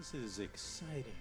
This is exciting.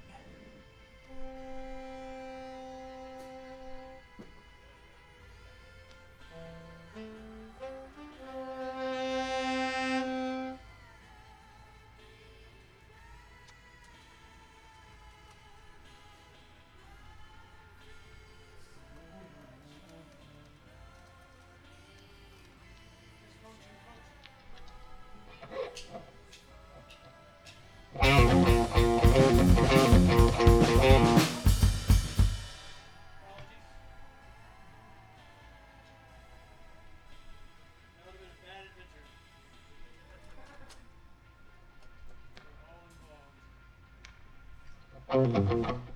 Música